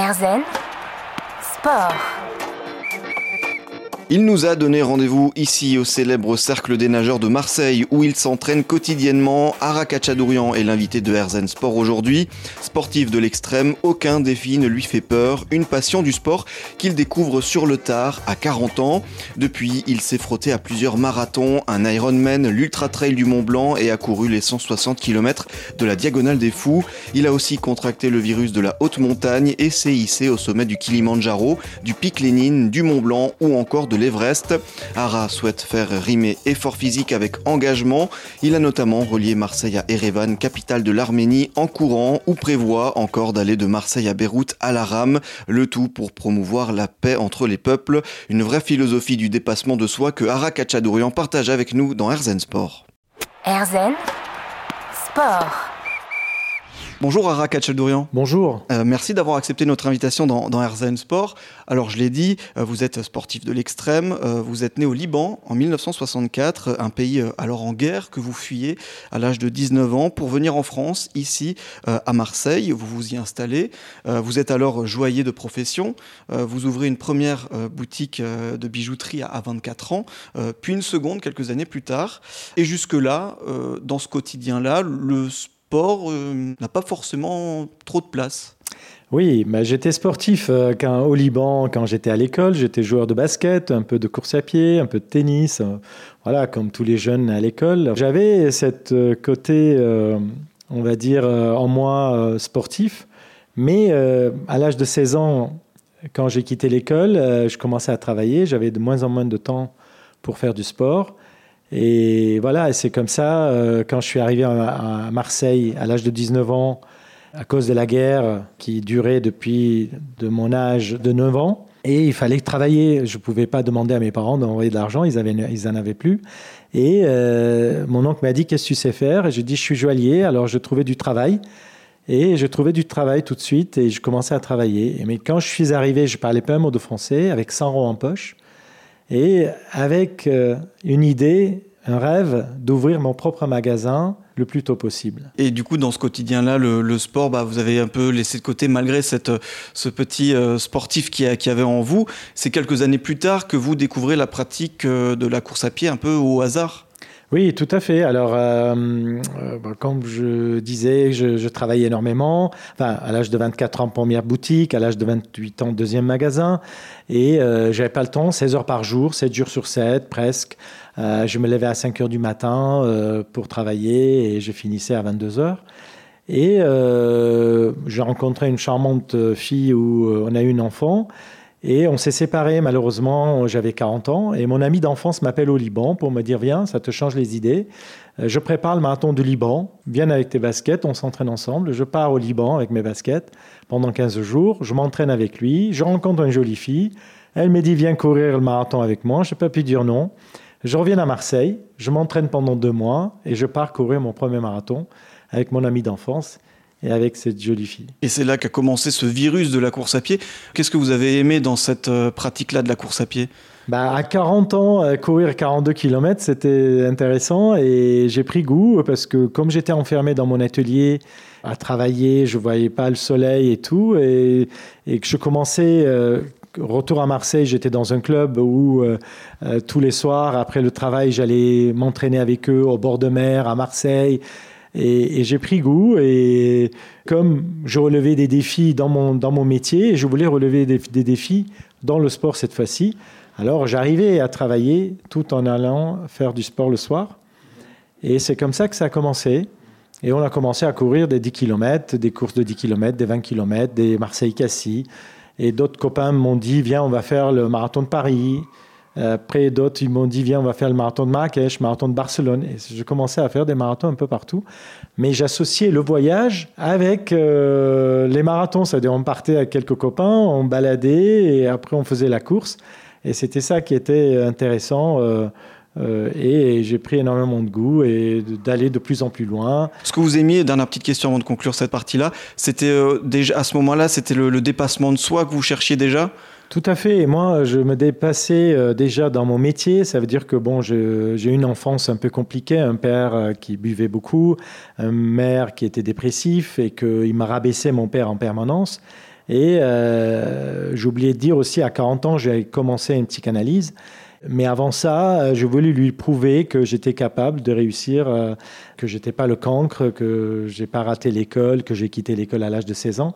Erzen Sport. Il nous a donné rendez-vous ici au célèbre Cercle des nageurs de Marseille où il s'entraîne quotidiennement. Ara Chadourian est l'invité de Herzen Sport aujourd'hui. Sportif de l'extrême, aucun défi ne lui fait peur. Une passion du sport qu'il découvre sur le tard à 40 ans. Depuis, il s'est frotté à plusieurs marathons, un Ironman, l'Ultra Trail du Mont Blanc et a couru les 160 km de la Diagonale des Fous. Il a aussi contracté le virus de la haute montagne et s'est hissé au sommet du Kilimandjaro, du Pic Lénine, du Mont Blanc ou encore de l'Everest. Ara souhaite faire rimer effort physique avec engagement. Il a notamment relié Marseille à Erevan, capitale de l'Arménie, en courant ou prévoit encore d'aller de Marseille à Beyrouth à la rame, le tout pour promouvoir la paix entre les peuples. Une vraie philosophie du dépassement de soi que Ara Kachadourian partage avec nous dans Herzen Sport. Erzen Sport. Bonjour Ara Kachadourian. Bonjour. Euh, merci d'avoir accepté notre invitation dans, dans Herzen Sport. Alors je l'ai dit, euh, vous êtes sportif de l'extrême, euh, vous êtes né au Liban en 1964, un pays euh, alors en guerre que vous fuyez à l'âge de 19 ans pour venir en France, ici euh, à Marseille, vous vous y installez. Euh, vous êtes alors joaillier de profession, Euh, vous ouvrez une première euh, boutique euh, de bijouterie à, à 24 ans, euh, puis une seconde quelques années plus tard. Et jusque-là, euh, dans ce quotidien-là, le sport euh, n'a pas forcément trop de place. Oui, bah, j'étais sportif euh, quand- au Liban quand j'étais à l'école. J'étais joueur de basket, un peu de course à pied, un peu de tennis. euh, voilà, comme tous les jeunes à l'école. J'avais cette côté, on va dire, en moi sportif. Mais à l'âge de 16 ans, quand j'ai quitté l'école, je commençais à travailler. J'avais de moins en moins de temps pour faire du sport. Et voilà, c'est comme ça, euh, quand je suis arrivé à, Marseille à l'âge de 19 ans, à cause de la guerre qui durait depuis de mon âge de 9 ans. Et il fallait travailler. Je ne pouvais pas demander à mes parents d'envoyer de l'argent, ils, avaient, ils en avaient plus. Et euh, mon oncle m'a dit Qu'est-ce que tu sais faire? Et j'ai dit Je suis joaillier. Alors je trouvais du travail. Et je trouvais du travail tout de suite et je commençais à travailler. Mais quand je suis arrivé, je parlais pas un mot de français, avec 100 euros en poche. Et avec euh, une idée, un rêve d'ouvrir mon propre magasin le plus tôt possible. Et du coup, dans ce quotidien-là, le, sport, bah, vous avez un peu laissé de côté malgré ce petit euh, sportif qui, a- qui avait en vous. C'est quelques années plus tard que vous découvrez la pratique euh, de la course à pied un peu au hasard. Oui, tout à fait. Alors, euh, euh, bah, comme je disais, je, je travaillais énormément. Enfin, à l'âge de 24 ans, première boutique, à l'âge de 28 ans, deuxième magasin. Et euh, j'avais pas le temps, 16 heures par jour, 7 jours sur 7, presque. Euh, je me levais à 5 heures du matin pour travailler et je finissais à 22 heures. Et j'ai rencontré une charmante fille où on a eu un enfant. Et on s'est séparés, malheureusement, j'avais 40 ans. Et mon ami d'enfance m'appelle au Liban pour me dire Viens, ça te change les idées. Euh, Je prépare le marathon du Liban. Viens avec tes baskets, on s'entraîne ensemble. Je pars au Liban avec mes baskets pendant 15 jours. Je m'entraîne avec lui. Je rencontre une jolie fille. Elle me dit Viens courir le marathon avec moi. Je n'ai pas pu dire non. Je reviens à Marseille. Je m'entraîne pendant deux mois et je pars courir mon premier marathon avec mon ami d'enfance et avec cette jolie fille. Et c'est là qu'a commencé ce virus de la course à pied. Qu'est-ce que vous avez aimé dans cette euh, pratique-là de la course à pied? Bah, à 40 ans, euh, courir 42 km, c'était intéressant et j'ai pris goût parce que comme j'étais enfermé dans mon atelier à travailler, je voyais pas le soleil et tout et, et que je commençais euh, retour à Marseille, j'étais dans un club où euh, euh, tous les soirs après le travail, j'allais m'entraîner avec eux au bord de mer à Marseille. Et, j'ai pris goût et comme je relevais des défis dans mon, dans mon métier, je voulais relever des, des défis dans le sport cette fois-ci. Alors j'arrivais à travailler tout en allant faire du sport le soir. Et c'est comme ça que ça a commencé. Et on a commencé à courir des 10 km, des courses de 10 km, des 20 km, des Marseille-Cassis. Et d'autres copains m'ont dit, viens, on va faire le marathon de Paris. Après, d'autres, ils m'ont dit, viens, on va faire le marathon de Marrakech, marathon de Barcelone. Et je commençais à faire des marathons un peu partout. Mais j'associais le voyage avec euh, les marathons. C'est-à-dire, on partait avec quelques copains, on baladait et après, on faisait la course. Et c'était ça qui était intéressant. euh, euh, et j'ai pris énormément de goût et d'aller de plus en plus loin. Ce que vous aimiez, dernière petite question avant de conclure cette partie-là, c'était euh, déjà à ce moment-là, c'était le dépassement de soi que vous cherchiez déjà? Tout à fait. Et moi, je me dépassais euh, déjà dans mon métier. Ça veut dire que bon, j'ai eu une enfance un peu compliquée, un père euh, qui buvait beaucoup, un mère qui était dépressif et qu'il m'a rabaissé mon père en permanence. Et euh, oublié de dire aussi, à 40 ans, j'ai commencé une psychanalyse. Mais avant ça, je voulais lui prouver que j'étais capable de réussir, que j'étais pas le cancre, que j'ai pas raté l'école, que j'ai quitté l'école à l'âge de 16 ans,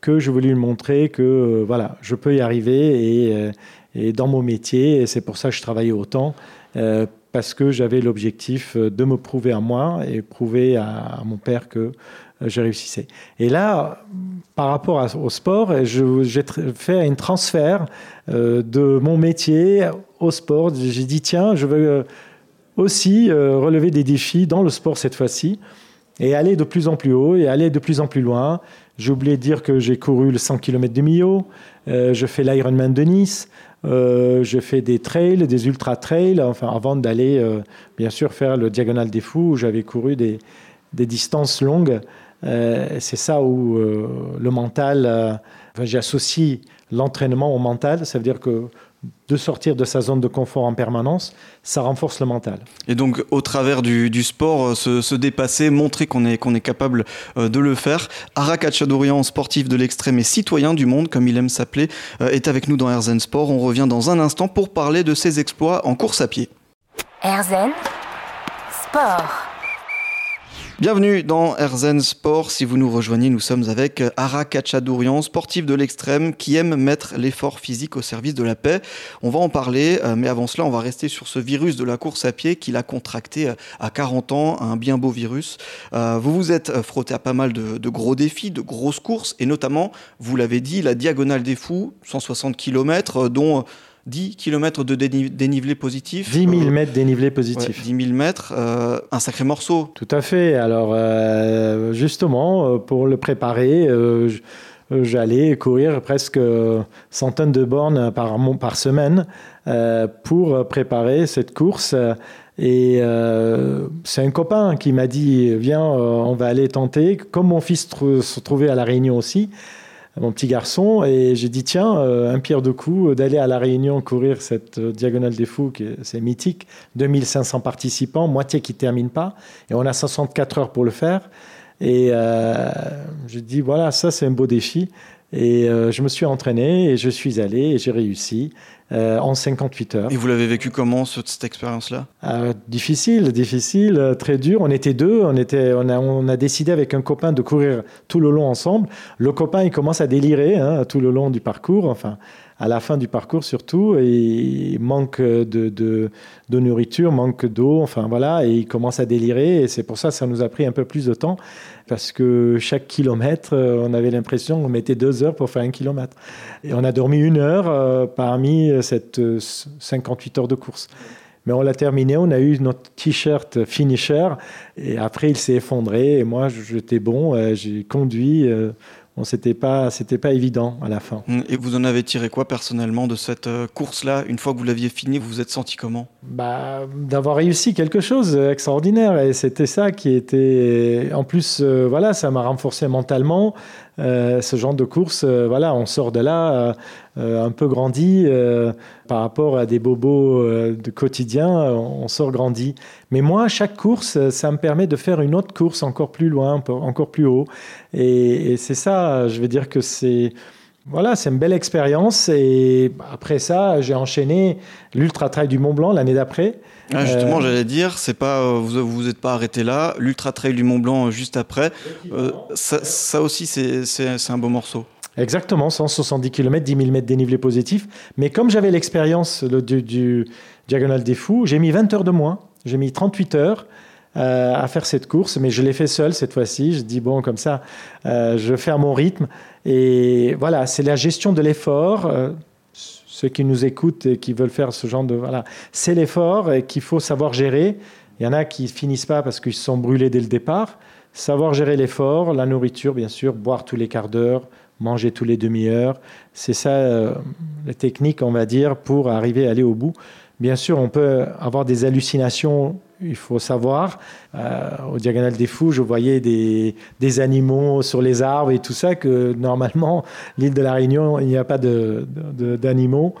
que je voulais lui montrer que euh, voilà, je peux y arriver et, et dans mon métier, et c'est pour ça que je travaillais autant, parce que j'avais l'objectif de me prouver à moi et prouver à, mon père que je réussissais. Et là, par rapport au sport, j'ai fait un transfert euh, de mon métier au sport. J'ai dit, tiens, je veux euh, aussi euh, relever des défis dans le sport cette fois-ci et aller de plus en plus haut et aller de plus en plus loin. J'ai oublié de dire que j'ai couru le 100 km de Millau, euh, je fais l'Ironman de Nice, euh, je fais des trails, des ultra trails, enfin avant d'aller euh, bien sûr faire le Diagonal des Fous où j'avais couru des, des distances longues. C'est ça où le mental, enfin, j'associe l'entraînement au mental, ça veut dire que de sortir de sa zone de confort en permanence, ça renforce le mental. Et donc, au travers du, du sport, se, se, dépasser, montrer qu'on est, qu'on est capable de le faire. Arak Achadourian, sportif de l'extrême et citoyen du monde, comme il aime s'appeler, est avec nous dans Erzen Sport. On revient dans un instant pour parler de ses exploits en course à pied. Erzen Sport. Bienvenue dans Erzen Sport. Si vous nous rejoignez, nous sommes avec Ara Kachadourian, sportif de l'extrême qui aime mettre l'effort physique au service de la paix. On va en parler, mais avant cela, on va rester sur ce virus de la course à pied qu'il a contracté à 40 ans, un bien beau virus. Vous vous êtes frotté à pas mal de, de gros défis, de grosses courses, et notamment, vous l'avez dit, la Diagonale des Fous, 160 km, dont 10 km de dénivelé positif. 10 000 mètres dénivelé positif. Ouais, 10 000 mètres, euh, un sacré morceau. Tout à fait. Alors, euh, justement, pour le préparer, euh, j'allais courir presque centaines de bornes par, par semaine euh, pour préparer cette course. Et euh, c'est un copain qui m'a dit Viens, on va aller tenter. Comme mon fils se trouvait à La Réunion aussi, mon petit garçon et j'ai dit tiens euh, un pierre de coup d'aller à la Réunion courir cette euh, diagonale des fous c'est mythique. 2500 participants moitié qui terminent pas et on a 64 heures pour le faire. Et euh, je dis voilà ça c'est un beau défi et euh, je me suis entraîné et je suis allé et j'ai réussi euh, en 58 heures. Et vous l'avez vécu comment cette, cette expérience-là? Euh, Difficile, difficile, très dur. On était deux, on, était, on, a, on a décidé avec un copain de courir tout le long ensemble. Le copain, il commence à délirer hein, tout le long du parcours, enfin à la fin du parcours surtout, et manque de, de, nourriture, manque d'eau, enfin voilà, et il commence à délirer, et c'est pour ça que ça nous a pris un peu plus de temps, parce que chaque kilomètre, on avait l'impression qu'on mettait deux heures pour faire un kilomètre. Et on a dormi une heure euh, parmi cette 58 heures de course. Mais on l'a terminé, on a eu notre t-shirt finisher, et après il s'est effondré, et moi j'étais bon, euh, j'ai conduit. Euh, bon, c'était pas, c'était pas évident à la fin. Et vous en avez tiré quoi personnellement de cette course-là? Une fois que vous l'aviez fini, vous vous êtes senti comment? Bah, D'avoir réussi quelque chose d'extraordinaire. Et c'était ça qui était. En plus, euh, voilà, ça m'a renforcé mentalement. Euh, ce genre de course, euh, voilà, on sort de là euh, un peu grandi par rapport à des bobos de quotidien, on sort grandi. Mais moi, chaque course, ça me permet de faire une autre course encore plus loin, encore plus haut. Et, et c'est ça, je veux dire que c'est voilà, c'est une belle expérience. Et après ça, j'ai enchaîné l'Ultra Trail du Mont Blanc l'année d'après. Ah, justement, euh... j'allais dire, c'est pas vous vous êtes pas arrêté là. L'Ultra Trail du Mont Blanc juste après, euh, ça, ça, aussi c'est un beau morceau. Exactement, 170 km, 10 000 mètres dénivelé positif. Mais comme j'avais l'expérience du, du Diagonal des Fous, j'ai mis 20 heures de moins. J'ai mis 38 heures. Euh, à faire cette course, mais je l'ai fait seul cette fois-ci. Je dis bon, comme ça, euh, je fais à mon rythme. Et voilà, c'est la gestion de l'effort. Euh, ceux qui nous écoutent et qui veulent faire ce genre de voilà, c'est l'effort et qu'il faut savoir gérer. Il y en a qui finissent pas parce qu'ils se sont brûlés dès le départ. Savoir gérer l'effort, la nourriture, bien sûr, boire tous les quarts d'heure, manger tous les demi-heures. C'est ça les techniques, on va dire, pour arriver à aller au bout. Bien sûr, on peut avoir des hallucinations il faut savoir. Euh, au Diagonal des Fous, je voyais des, des, animaux sur les arbres et tout ça, que normalement, l'île de la Réunion, il n'y a pas d'animaux.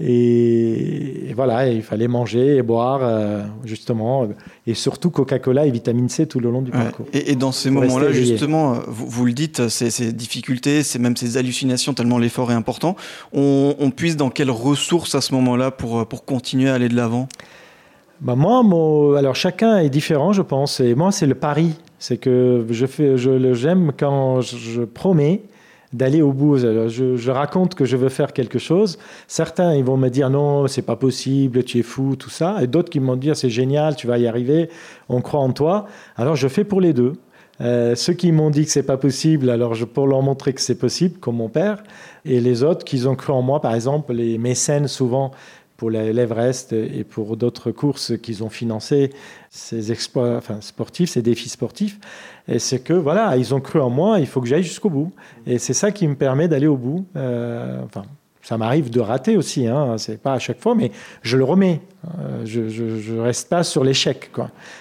Et, voilà, il fallait manger et boire, euh, justement, et surtout Coca-Cola et vitamine C tout le long du parcours. Et, dans ces moments-là, justement, vous, le dites, ces, difficultés, c'est même ces hallucinations, tellement l'effort est important, on, puise dans quelles ressources à ce moment-là pour, pour continuer à aller de l'avant? Bah moi, alors chacun est différent, je pense. Et moi, c'est le pari. C'est que je fais, je j'aime quand je promets d'aller au bout. Je, raconte que je veux faire quelque chose. Certains, ils vont me dire non, c'est pas possible, tu es fou, tout ça. Et d'autres qui vont me dire c'est génial, tu vas y arriver, on croit en toi. Alors je fais pour les deux. Euh, ceux qui m'ont dit que c'est pas possible, alors je pour leur montrer que c'est possible, comme mon père, et les autres qui ont cru en moi, par exemple, les mécènes souvent pour l'Everest et pour d'autres courses qu'ils ont financées, ces exploits sportifs, ces défis sportifs. Et c'est que, voilà, ils ont cru en moi, il faut que j'aille jusqu'au bout. Et c'est ça qui me permet d'aller au bout. Euh, enfin, ça m'arrive de rater aussi, hein, c'est pas à chaque fois, mais je le remets. Euh, je, ne reste pas sur l'échec.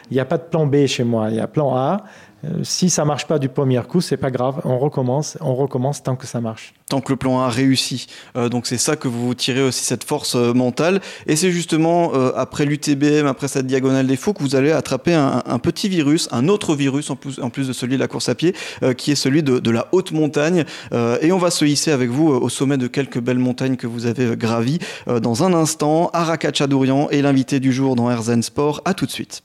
Il n'y a pas de plan B chez moi, il y a plan A. Euh, si ça marche pas du premier coup, c'est pas grave, on recommence, on recommence tant que ça marche. Tant que le plan A réussit. Euh, donc c'est ça que vous tirez aussi cette force euh, mentale. Et c'est justement après l'UTBM, après cette diagonale des faux, que vous allez attraper un, petit virus, un autre virus en plus, en plus de celui de la course à pied, qui est celui de, la haute montagne. et on va se hisser avec vous au sommet de quelques belles montagnes que vous avez gravies dans un instant. Arakachadourian est l'invité du jour dans Herzen Sport. À tout de suite.